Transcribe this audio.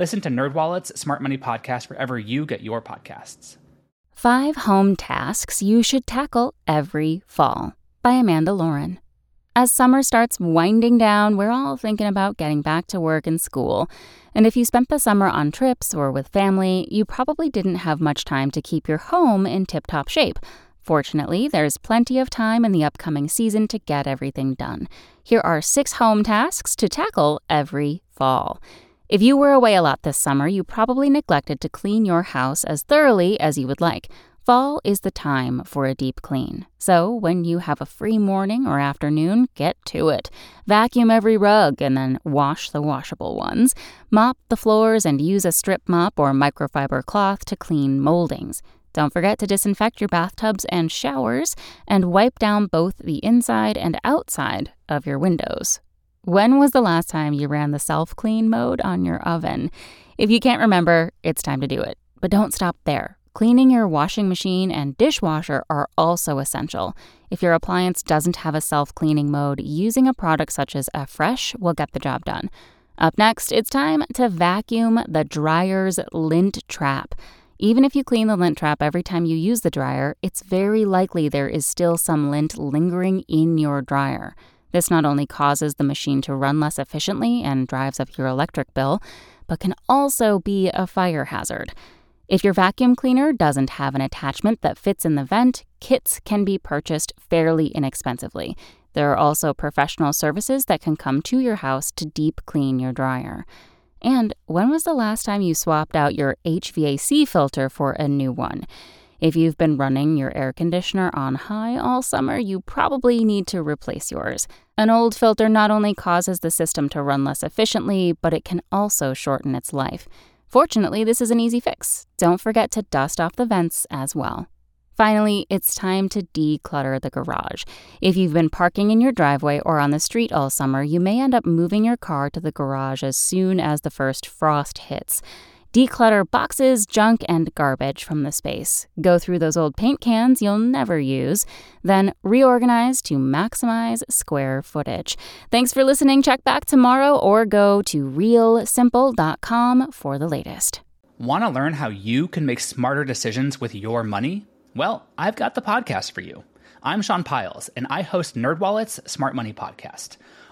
Listen to NerdWallet's Smart Money Podcast wherever you get your podcasts. Five Home Tasks You Should Tackle Every Fall by Amanda Lauren. As summer starts winding down, we're all thinking about getting back to work and school. And if you spent the summer on trips or with family, you probably didn't have much time to keep your home in tip top shape. Fortunately, there's plenty of time in the upcoming season to get everything done. Here are six home tasks to tackle every fall. If you were away a lot this summer, you probably neglected to clean your house as thoroughly as you would like. Fall is the time for a deep clean. So, when you have a free morning or afternoon, get to it. Vacuum every rug and then wash the washable ones. Mop the floors and use a strip mop or microfiber cloth to clean moldings. Don't forget to disinfect your bathtubs and showers and wipe down both the inside and outside of your windows. When was the last time you ran the self clean mode on your oven? If you can't remember, it's time to do it. But don't stop there. Cleaning your washing machine and dishwasher are also essential. If your appliance doesn't have a self cleaning mode, using a product such as Affresh will get the job done. Up next, it's time to vacuum the dryer's lint trap. Even if you clean the lint trap every time you use the dryer, it's very likely there is still some lint lingering in your dryer. This not only causes the machine to run less efficiently and drives up your electric bill, but can also be a fire hazard. If your vacuum cleaner doesn't have an attachment that fits in the vent, kits can be purchased fairly inexpensively. There are also professional services that can come to your house to deep clean your dryer. And when was the last time you swapped out your HVAC filter for a new one? If you've been running your air conditioner on high all summer, you probably need to replace yours. An old filter not only causes the system to run less efficiently, but it can also shorten its life. Fortunately, this is an easy fix. Don't forget to dust off the vents as well. Finally, it's time to declutter the garage. If you've been parking in your driveway or on the street all summer, you may end up moving your car to the garage as soon as the first frost hits. Declutter boxes, junk, and garbage from the space. Go through those old paint cans you'll never use. Then reorganize to maximize square footage. Thanks for listening. Check back tomorrow or go to realsimple.com for the latest. Want to learn how you can make smarter decisions with your money? Well, I've got the podcast for you. I'm Sean Pyles, and I host NerdWallet's Smart Money Podcast.